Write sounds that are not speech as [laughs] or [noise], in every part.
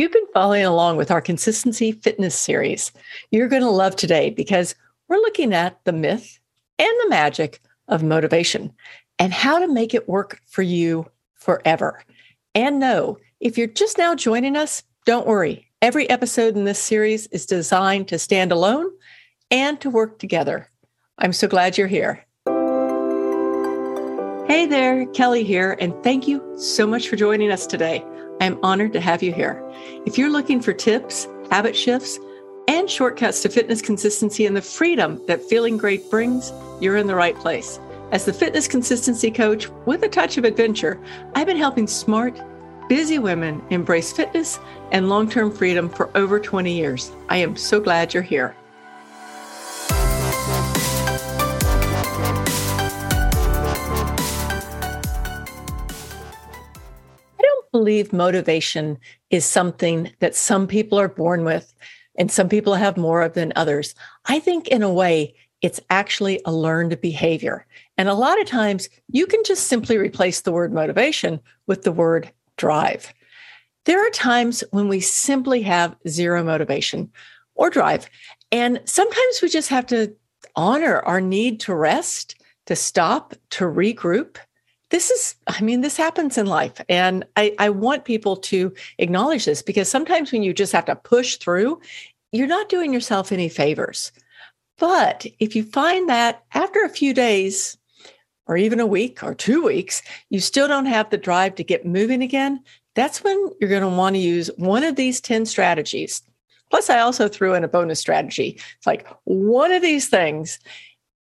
You've been following along with our consistency fitness series. You're going to love today because we're looking at the myth and the magic of motivation and how to make it work for you forever. And no, if you're just now joining us, don't worry. Every episode in this series is designed to stand alone and to work together. I'm so glad you're here. Hey there, Kelly here, and thank you so much for joining us today. I'm honored to have you here. If you're looking for tips, habit shifts, and shortcuts to fitness consistency and the freedom that feeling great brings, you're in the right place. As the fitness consistency coach with a touch of adventure, I've been helping smart, busy women embrace fitness and long term freedom for over 20 years. I am so glad you're here. Believe motivation is something that some people are born with and some people have more of than others. I think, in a way, it's actually a learned behavior. And a lot of times you can just simply replace the word motivation with the word drive. There are times when we simply have zero motivation or drive. And sometimes we just have to honor our need to rest, to stop, to regroup, this is i mean this happens in life and I, I want people to acknowledge this because sometimes when you just have to push through you're not doing yourself any favors. But if you find that after a few days or even a week or two weeks you still don't have the drive to get moving again that's when you're going to want to use one of these 10 strategies. Plus i also threw in a bonus strategy. It's like one of these things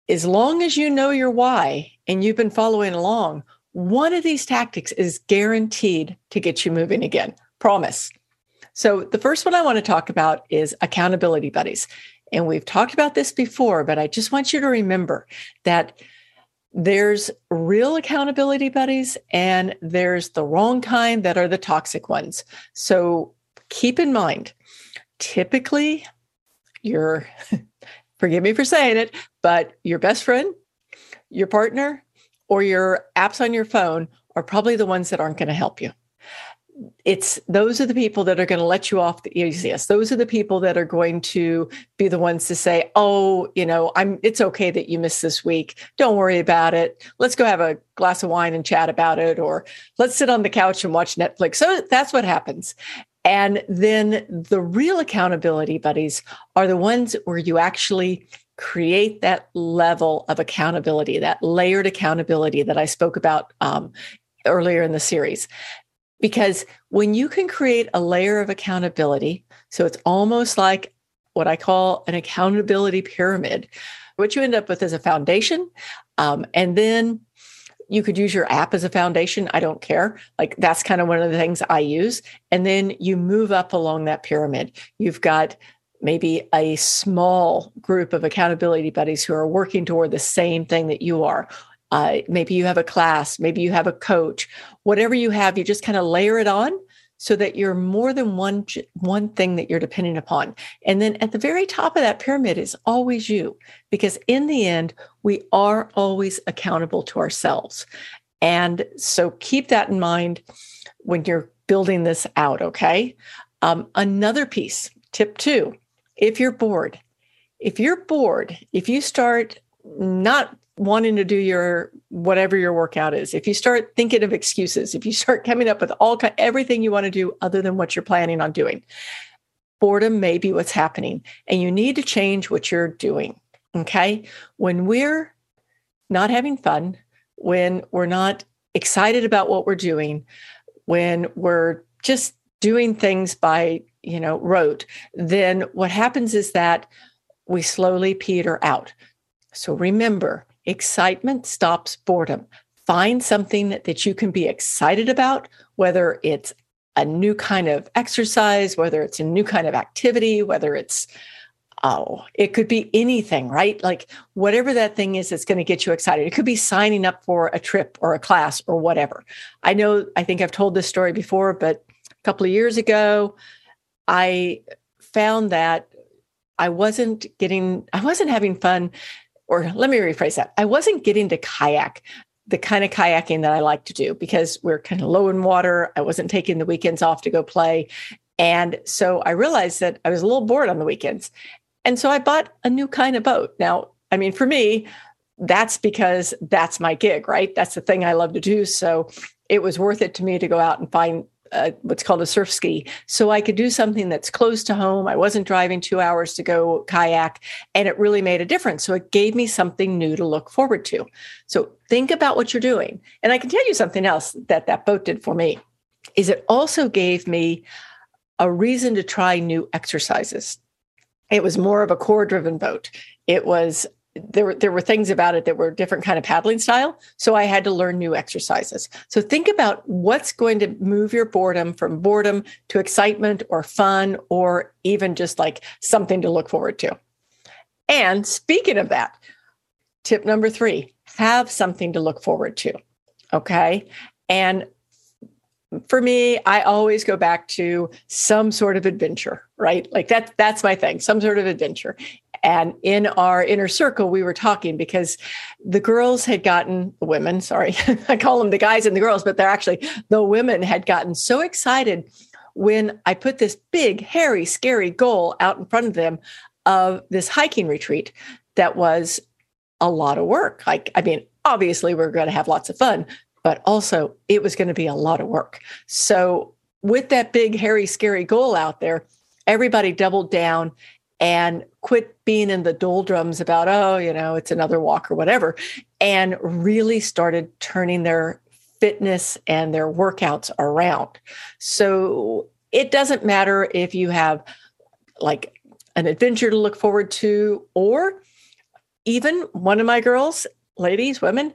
as long as you know your why and you've been following along, one of these tactics is guaranteed to get you moving again. Promise. So, the first one I want to talk about is accountability buddies. And we've talked about this before, but I just want you to remember that there's real accountability buddies and there's the wrong kind that are the toxic ones. So, keep in mind, typically, your [laughs] forgive me for saying it, but your best friend, your partner, or your apps on your phone are probably the ones that aren't going to help you. It's those are the people that are going to let you off the easiest. Those are the people that are going to be the ones to say, "Oh, you know, I'm it's okay that you missed this week. Don't worry about it. Let's go have a glass of wine and chat about it or let's sit on the couch and watch Netflix." So that's what happens. And then the real accountability buddies are the ones where you actually create that level of accountability, that layered accountability that I spoke about um, earlier in the series. Because when you can create a layer of accountability, so it's almost like what I call an accountability pyramid, what you end up with is a foundation. Um, and then you could use your app as a foundation. I don't care. Like that's kind of one of the things I use. And then you move up along that pyramid. You've got maybe a small group of accountability buddies who are working toward the same thing that you are. Uh, maybe you have a class, maybe you have a coach, whatever you have, you just kind of layer it on so that you're more than one one thing that you're depending upon. And then at the very top of that pyramid is always you because in the end we are always accountable to ourselves. And so keep that in mind when you're building this out okay? Um, another piece tip two if you're bored if you're bored if you start not wanting to do your whatever your workout is if you start thinking of excuses if you start coming up with all everything you want to do other than what you're planning on doing boredom may be what's happening and you need to change what you're doing okay? When we're not having fun when we're not excited about what we're doing when we're just doing things by you know rote, then what happens is that we slowly peter out so remember Excitement stops boredom. Find something that you can be excited about, whether it's a new kind of exercise, whether it's a new kind of activity, whether it's oh, it could be anything, right? Like whatever that thing is that's going to get you excited. It could be signing up for a trip or a class or whatever. I know, I think I've told this story before, but a couple of years ago, I found that I wasn't getting, I wasn't having fun or let me rephrase that. I wasn't getting to kayak the kind of kayaking that I like to do because we're kind of low in water. I wasn't taking the weekends off to go play. And so I realized that I was a little bored on the weekends. And so I bought a new kind of boat. Now, I mean, for me, that's because that's my gig, right? That's the thing I love to do. So it was worth it to me to go out and find uh, what's called a surf ski. So I could do something that's close to home. I wasn't driving two hours to go kayak, and it really made a difference. So it gave me something new to look forward to. So think about what you're doing. And I can tell you something else that that boat did for me is it also gave me a reason to try new exercises. It was more of a core driven boat. It was there were there were things about it that were different kind of paddling style. So i had to learn new exercises. So think about what's going to move your boredom from boredom to excitement or fun or even just like something to look forward to. And speaking of that tip number 3 have something to look forward to. Okay? And for me, I always go back to some sort of adventure, right? Like that that's my thing, some sort of adventure. And in our inner circle, we were talking because the girls had gotten, the women, sorry, [laughs] I call them the guys and the girls, but they're actually the women had gotten so excited when I put this big, hairy, scary goal out in front of them of this hiking retreat that was a lot of work. Like, I mean, obviously, we're going to have lots of fun, but also it was going to be a lot of work. So, with that big, hairy, scary goal out there, everybody doubled down and quit being in the doldrums about, oh, you know, it's another walk or whatever, and really started turning their fitness and their workouts around. So it doesn't matter if you have like an adventure to look forward to, or even one of my girls, ladies, women,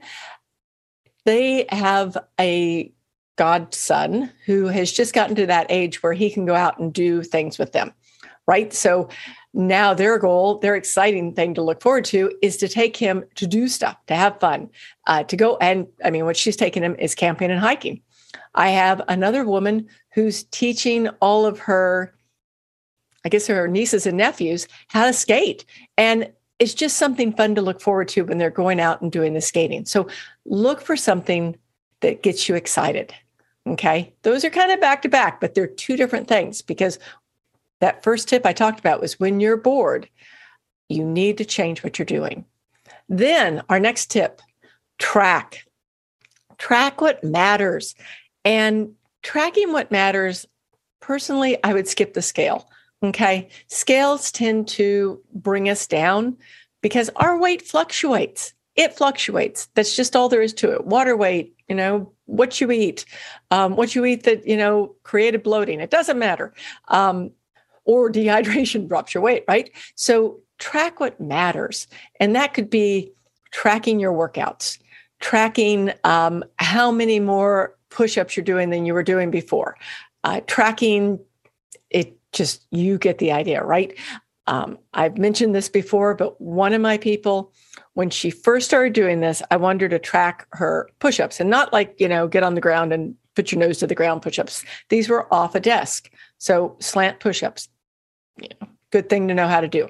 they have a godson who has just gotten to that age where he can go out and do things with them right? So now their goal, their exciting thing to look forward to is to take him to do stuff, to have fun, uh, to go. And I mean, what she's taking him is camping and hiking. I have another woman who's teaching all of her, I guess her nieces and nephews, how to skate. And it's just something fun to look forward to when they're going out and doing the skating. So look for something that gets you excited. Okay. Those are kind of back to back, but they're two different things because that first tip I talked about was when you're bored, you need to change what you're doing. Then, our next tip track. Track what matters. And tracking what matters, personally, I would skip the scale. Okay. Scales tend to bring us down because our weight fluctuates. It fluctuates. That's just all there is to it. Water weight, you know, what you eat, um, what you eat that, you know, created bloating. It doesn't matter. Um, or [laughs] dehydration drops your weight, right? So track what matters. And that could be tracking your workouts, tracking um, how many more push ups you're doing than you were doing before, uh, tracking it just, you get the idea, right? Um, I've mentioned this before, but one of my people, when she first started doing this, I wanted her to track her push ups and not like, you know, get on the ground and put your nose to the ground push ups. These were off a desk. So slant push ups, you know, good thing to know how to do.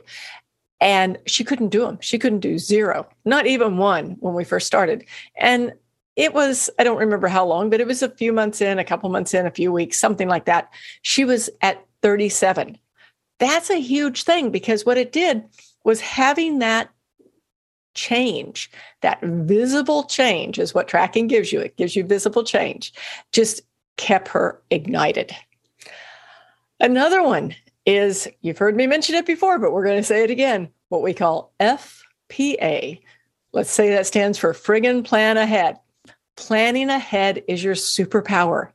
And she couldn't do them. She couldn't do zero, not even one when we first started. And it was, I don't remember how long, but it was a few months in, a couple months in, a few weeks, something like that. She was at 37. That's a huge thing because what it did was having that change, that visible change is what tracking gives you. It gives you visible change, just kept her ignited. Another one is you've heard me mention it before, but we're going to say it again what we call FPA. Let's say that stands for friggin' plan ahead. Planning ahead is your superpower.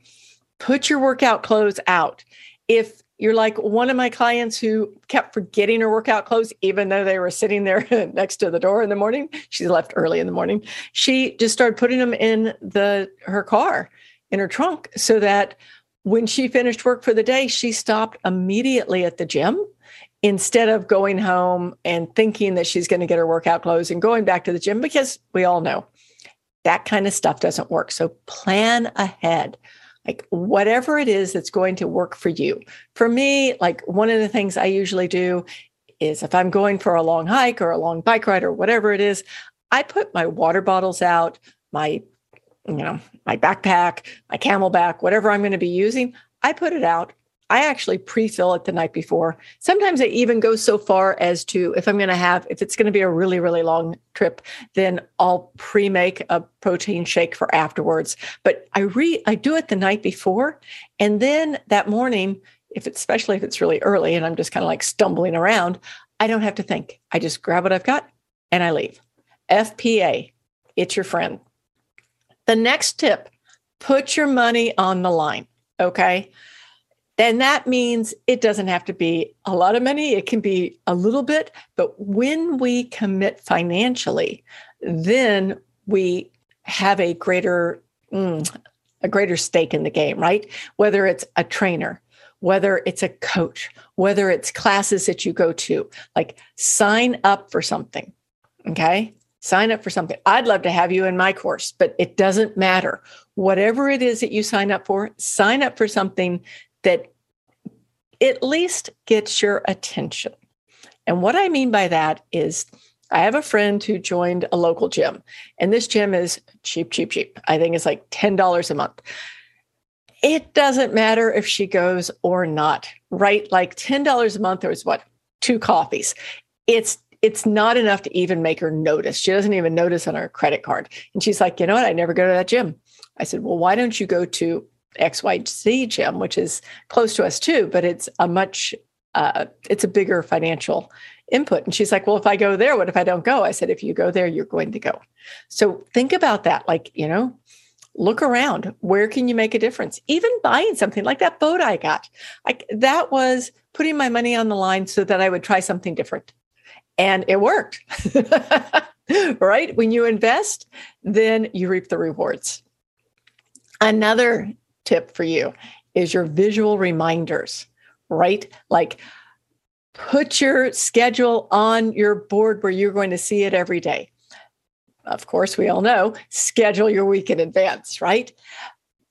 Put your workout clothes out. If you're like one of my clients who kept forgetting her workout clothes, even though they were sitting there [laughs] next to the door in the morning, she left early in the morning. She just started putting them in the her car in her trunk so that when she finished work for the day, she stopped immediately at the gym instead of going home and thinking that she's going to get her workout clothes and going back to the gym because we all know that kind of stuff doesn't work. So plan ahead. Like whatever it is that's going to work for you. For me, like one of the things I usually do is if I'm going for a long hike or a long bike ride or whatever it is, I put my water bottles out, my you know, my backpack, my CamelBak, whatever I'm going to be using, I put it out I actually pre-fill it the night before. Sometimes I even go so far as to if I'm going to have if it's going to be a really really long trip, then I'll pre-make a protein shake for afterwards. But I re I do it the night before and then that morning if it's especially if it's really early and I'm just kind of like stumbling around, I don't have to think. I just grab what I've got and I leave. FPA, it's your friend. The next tip, put your money on the line, okay? Then that means it doesn't have to be a lot of money. It can be a little bit. But when we commit financially, then we have a greater, mm, a greater stake in the game, right? Whether it's a trainer, whether it's a coach, whether it's classes that you go to, like sign up for something. Okay. Sign up for something. I'd love to have you in my course, but it doesn't matter. Whatever it is that you sign up for, sign up for something that at least gets your attention. And what I mean by that is, I have a friend who joined a local gym, and this gym is cheap, cheap, cheap. I think it's like $10 a month. It doesn't matter if she goes or not, right? Like $10 a month, there was what, two coffees. It's it's not enough to even make her notice. She doesn't even notice on her credit card. And she's like, you know what? I never go to that gym. I said, well, why don't you go to XYZ gym, which is close to us too, but it's a much uh, it's a bigger financial input. And she's like, well, if I go there, what if I don't go? I said, if you go there, you're going to go. So think about that. Like, you know, look around. Where can you make a difference? Even buying something like that boat I got. Like that was putting my money on the line so that I would try something different. And it worked. [laughs] right? When you invest, then you reap the rewards. Another tip for you is your visual reminders, right? Like put your schedule on your board where you're going to see it every day. Of course, we all know schedule your week in advance, right?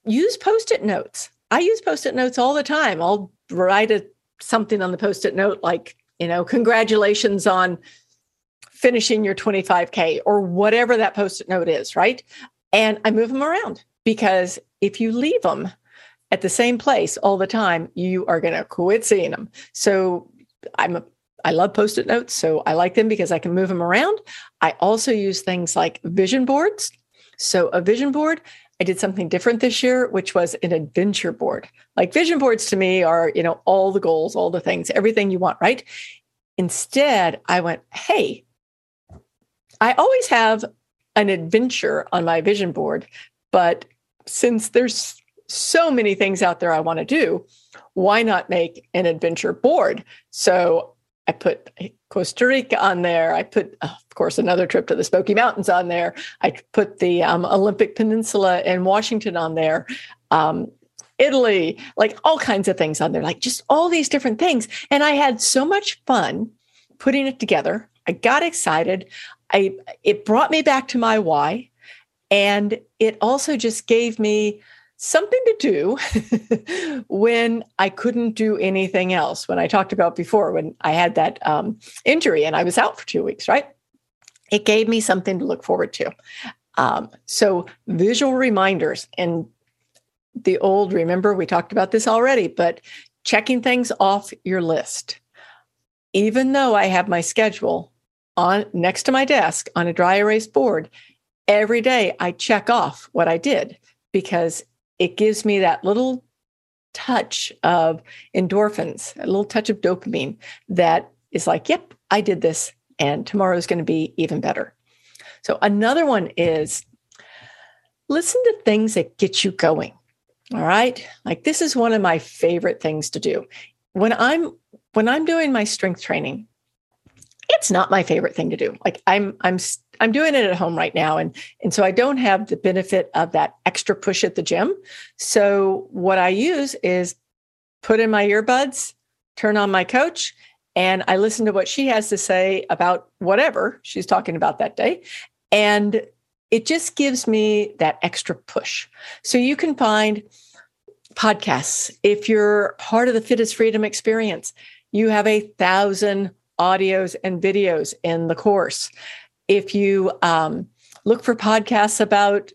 Use post it notes. I use post it notes all the time. I'll write a, something on the post it note like, you know, congratulations on finishing your 25K or whatever that post it note is, right? And I move them around because if you leave them at the same place all the time, you are going to quit seeing them. So I'm a I love post-it notes, so I like them because I can move them around. I also use things like vision boards. So a vision board, I did something different this year, which was an adventure board. Like vision boards to me are, you know, all the goals, all the things, everything you want, right? Instead, I went, hey, I always have an adventure on my vision board, but since there's so many things out there I want to do, why not make an adventure board? So I put Costa Rica on there. I put, of course, another trip to the Smoky Mountains on there. I put the um, Olympic Peninsula in Washington on there. Um, Italy, like all kinds of things on there, like just all these different things. And I had so much fun putting it together. I got excited. I it brought me back to my why. And it also just gave me something to do [laughs] when I couldn't do anything else. When I talked about before, when I had that um, injury and I was out for two weeks, right? It gave me something to look forward to. Um, so, visual reminders and the old, remember, we talked about this already, but checking things off your list. Even though I have my schedule on next to my desk on a dry erase board, every day I check off what I did because it gives me that little touch of endorphins, a little touch of dopamine that is like, yep, I did this, and tomorrow is going to be even better. So, another one is listen to things that get you going. All right. Like this is one of my favorite things to do. When I'm when I'm doing my strength training, it's not my favorite thing to do. Like I'm I'm I'm doing it at home right now and and so I don't have the benefit of that extra push at the gym. So what I use is put in my earbuds, turn on my coach and I listen to what she has to say about whatever she's talking about that day and it just gives me that extra push. So you can find podcasts if you're part of the Fit is Freedom experience. You have a thousand audios and videos in the course. If you um, look for podcasts about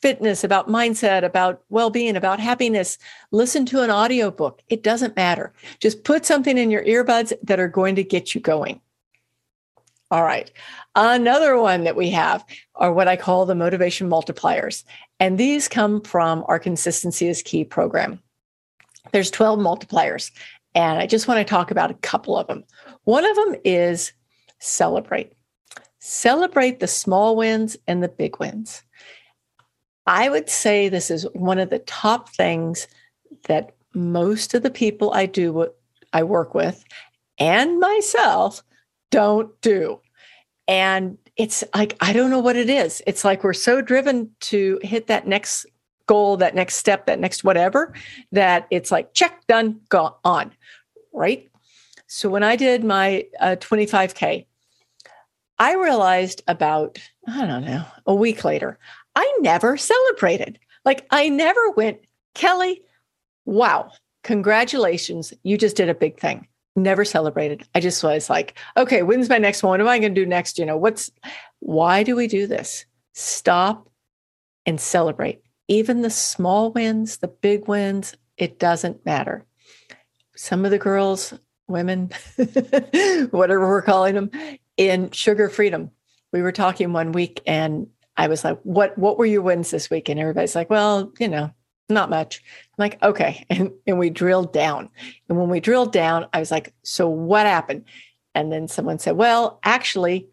fitness, about mindset, about well-being, about happiness, listen to an audiobook. It doesn't matter. Just put something in your earbuds that are going to get you going. All right. Another one that we have are what I call the motivation multipliers. And these come from our consistency is key program. There's 12 multipliers. And I just want to talk about a couple of them. One of them is celebrate. Celebrate the small wins and the big wins. I would say this is one of the top things that most of the people I do what I work with and myself don't do. And it's like I don't know what it is. It's like we're so driven to hit that next goal, that next step, that next whatever, that it's like check, done, go on. Right. So when I did my uh, 25K, I realized about, I don't know, a week later, I never celebrated. Like I never went, Kelly, wow, congratulations. You just did a big thing. Never celebrated. I just was like, okay, when's my next one? What am I going to do next? You know, what's, why do we do this? Stop and celebrate. Even the small wins, the big wins, it doesn't matter. Some of the girls, women, [laughs] whatever we're calling them, in Sugar Freedom, we were talking one week and I was like, what what were your wins this week? And everybody's like, well, you know, not much. I'm like, okay. [laughs] And and we drilled down. And when we drilled down, I was like, so what happened? And then someone said, well, actually,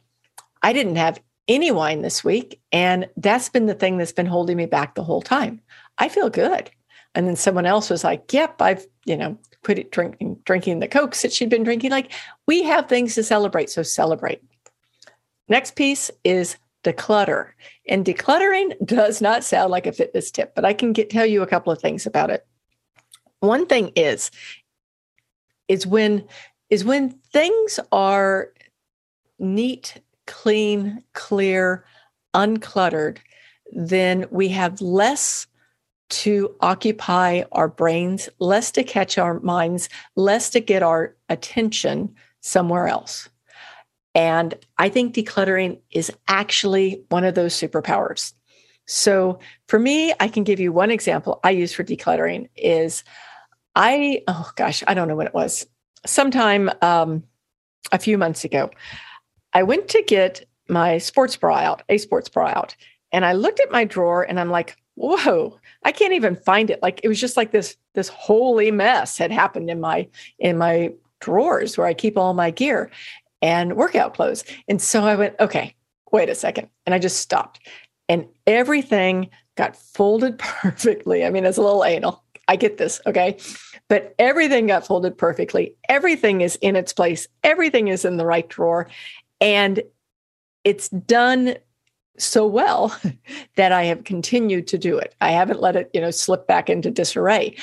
I didn't have any wine this week. And that's been the thing that's been holding me back the whole time. I feel good. And then someone else was like, yep, I've, you know, quit it drinking, drinking the Cokes that she'd been drinking. Like we have things to celebrate. So celebrate. Next piece is declutter. And decluttering does not sound like a fitness tip, but I can get, tell you a couple of things about it. One thing is, is when is when things are neat, clean, clear, uncluttered, then we have less to occupy our brains, less to catch our minds, less to get our attention somewhere else. And I think decluttering is actually one of those superpowers. So for me, I can give you one example I use for decluttering is I, oh gosh, I don't know when it was, sometime um, a few months ago, I went to get my sports bra out, a sports bra out. And I looked at my drawer and I'm like, whoa, I can't even find it. Like it was just like this, this holy mess had happened in my, in my drawers where I keep all my gear and workout clothes. And so I went, okay, wait a second. And I just stopped. And everything got folded [laughs] perfectly. I mean, it's a little anal. I get this. Okay. But everything got folded perfectly. Everything is in its place. Everything is in the right drawer. And it's done so well [laughs] that I have continued to do it. I haven't let it, you know, slip back into disarray.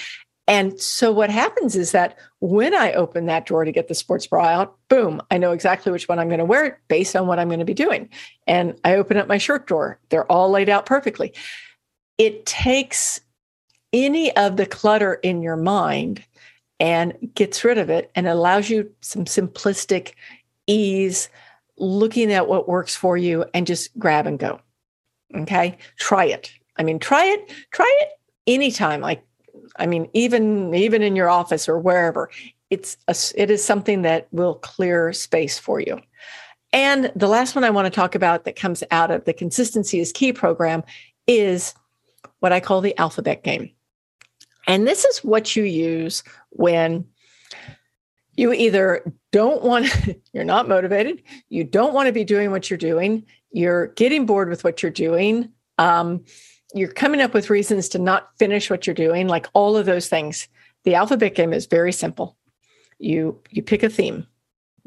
And so what happens is that when I open that drawer to get the sports bra out, boom, I know exactly which one I'm going to wear based on what I'm going to be doing. And I open up my shirt drawer, they're all laid out perfectly. It takes any of the clutter in your mind and gets rid of it and allows you some simplistic ease looking at what works for you and just grab and go. Okay. Try it. I mean, try it, try it anytime. Like I mean, even even in your office or wherever, it's a, it is something that will clear space for you. And the last one I want to talk about that comes out of the consistency is key program is what I call the alphabet game. And this is what you use when you either don't want, [laughs] you're not motivated, you don't want to be doing what you're doing, you're getting bored with what you're doing, um, you're coming up with reasons to not finish what you're doing, like all of those things. The alphabet game is very simple. You you pick a theme.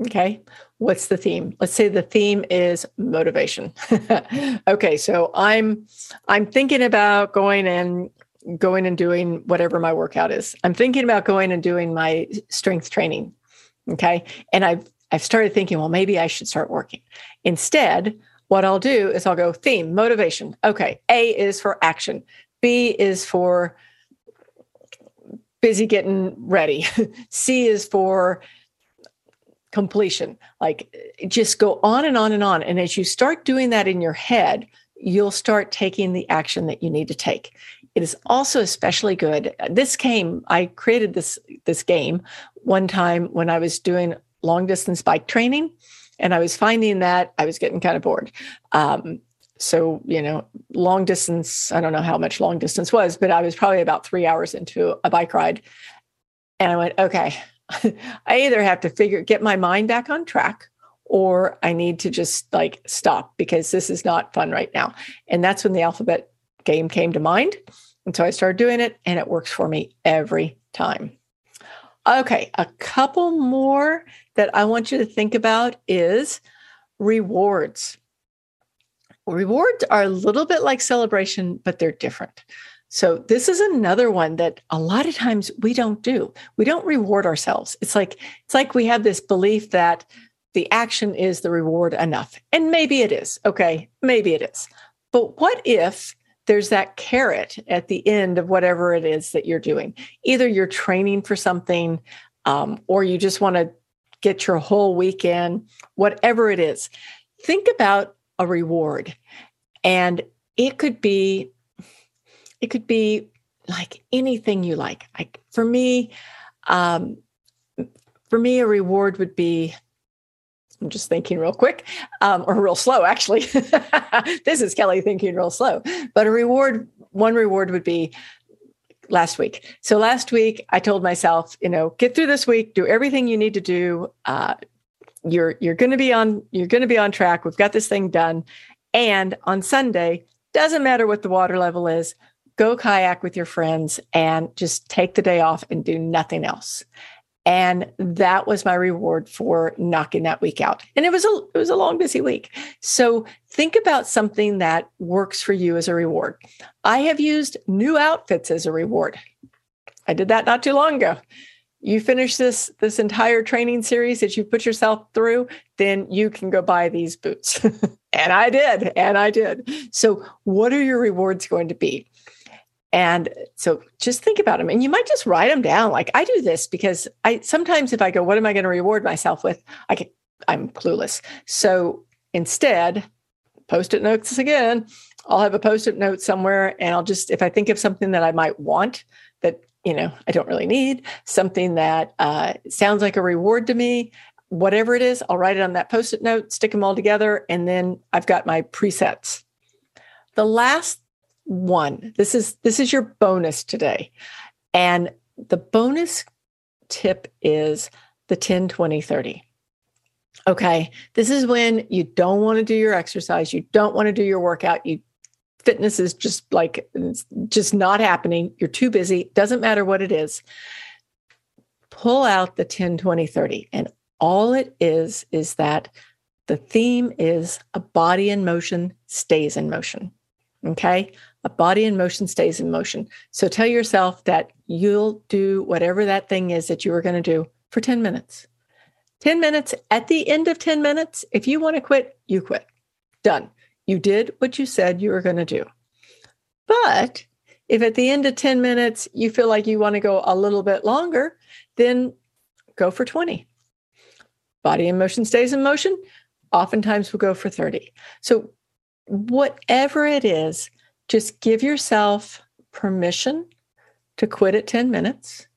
Okay. What's the theme? Let's say the theme is motivation. [laughs] okay, so I'm I'm thinking about going and going and doing whatever my workout is. I'm thinking about going and doing my strength training. Okay. And I've I've started thinking, well, maybe I should start working. Instead, what I'll do is I'll go theme, motivation. Okay. A is for action. B is for busy getting ready. [laughs] C is for completion. Like just go on and on and on. And as you start doing that in your head, you'll start taking the action that you need to take. It is also especially good. This came, I created this this game one time when I was doing long distance bike training, and I was finding that I was getting kind of bored. Um, so you know, long distance. I don't know how much long distance was, but I was probably about three hours into a bike ride, and I went, okay, [laughs] I either have to figure get my mind back on track or I need to just like stop because this is not fun right now. And that's when the alphabet game came to mind. And so I started doing it and it works for me every time. Okay, a couple more that I want you to think about is rewards. Rewards are a little bit like celebration, but they're different. So this is another one that a lot of times we don't do. We don't reward ourselves. It's like it's like we have this belief that the action is the reward enough. And maybe it is. Okay, maybe it is. But what if there's that carrot at the end of whatever it is that you're doing? Either you're training for something um, or you just want to get your whole weekend, whatever it is. Think about a reward. And it could be, it could be like anything you like. Like for me, um, for me, a reward would be I'm just thinking real quick, um, or real slow, actually. [laughs] this is Kelly thinking real slow. But a reward, one reward would be last week. So last week, I told myself, you know, get through this week, do everything you need to do. Uh, you're you're going to be on you're going to be on track. We've got this thing done. And on Sunday, doesn't matter what the water level is, go kayak with your friends and just take the day off and do nothing else and that was my reward for knocking that week out. And it was a it was a long busy week. So think about something that works for you as a reward. I have used new outfits as a reward. I did that not too long ago. You finish this this entire training series that you put yourself through then you can go buy these boots. [laughs] And i did and i did. So what are your rewards going to be and so just think about them and you might just write them down. Like I do this because I sometimes if I go, what am I going to reward myself with? I can, I'm clueless. So instead, post-it notes again. I'll have a post-it note somewhere and I'll just, if I think of something that I might want that, you know, I don't really need, something that uh, sounds like a reward to me, whatever it is, I'll write it on that post-it note, stick them all together, and then I've got my presets. The last one. This is this is your bonus today. And the bonus tip is the 10 20 30. Okay, this is when you don't want to do your exercise, you don't want to do your workout, you fitness is just like just not happening, you're too busy, doesn't matter what it is. Pull out the 10 20 30 and all it is is that the theme is a body in motion stays in motion. Okay a body in motion stays in motion. So tell yourself that you'll do whatever that thing is that you are going to do for 10 minutes. 10 minutes. At the end of 10 minutes, if you want to quit, you quit. Done. You did what you said you were going to do. But if at the end of 10 minutes you feel like you want to go a little bit longer, then go for 20. Body in motion stays in motion. Oftentimes we'll go for 30. So, whatever it is just give yourself permission to quit at 10 minutes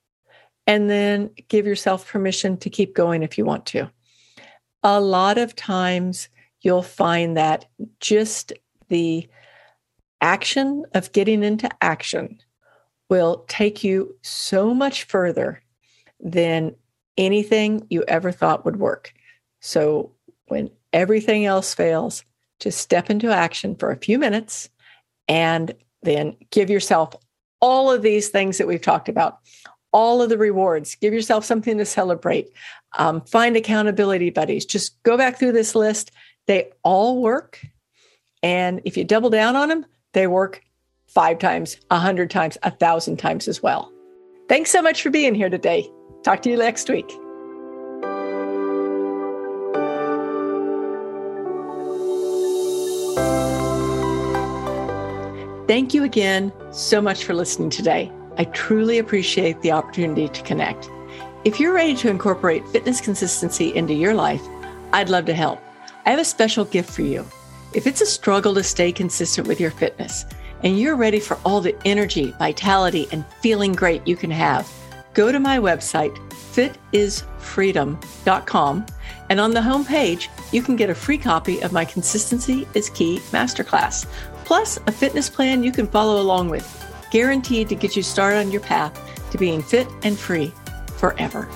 and then give yourself permission to keep going if you want to. A lot of times you'll find that just the action of getting into action will take you so much further than anything you ever thought would work. So when everything else fails, just step into action for a few minutes and then give yourself all of these things that we've talked about, all of the rewards. Give yourself something to celebrate. Um, find accountability buddies. Just go back through this list. They all work. And if you double down on them, they work five times, a hundred times, a thousand times as well. Thanks so much for being here today. Talk to you next week. Thank you again so much for listening today. I truly appreciate the opportunity to connect. If you're ready to incorporate fitness consistency into your life, I'd love to help. I have a special gift for you. If it's a struggle to stay consistent with your fitness and you're ready for all the energy, vitality, and feeling great you can have, go to my website, fitisfreedom.com, and on the homepage, you can get a free copy of my Consistency is Key Masterclass, plus a fitness plan you can follow along with, guaranteed to get you started on your path to being fit and free forever.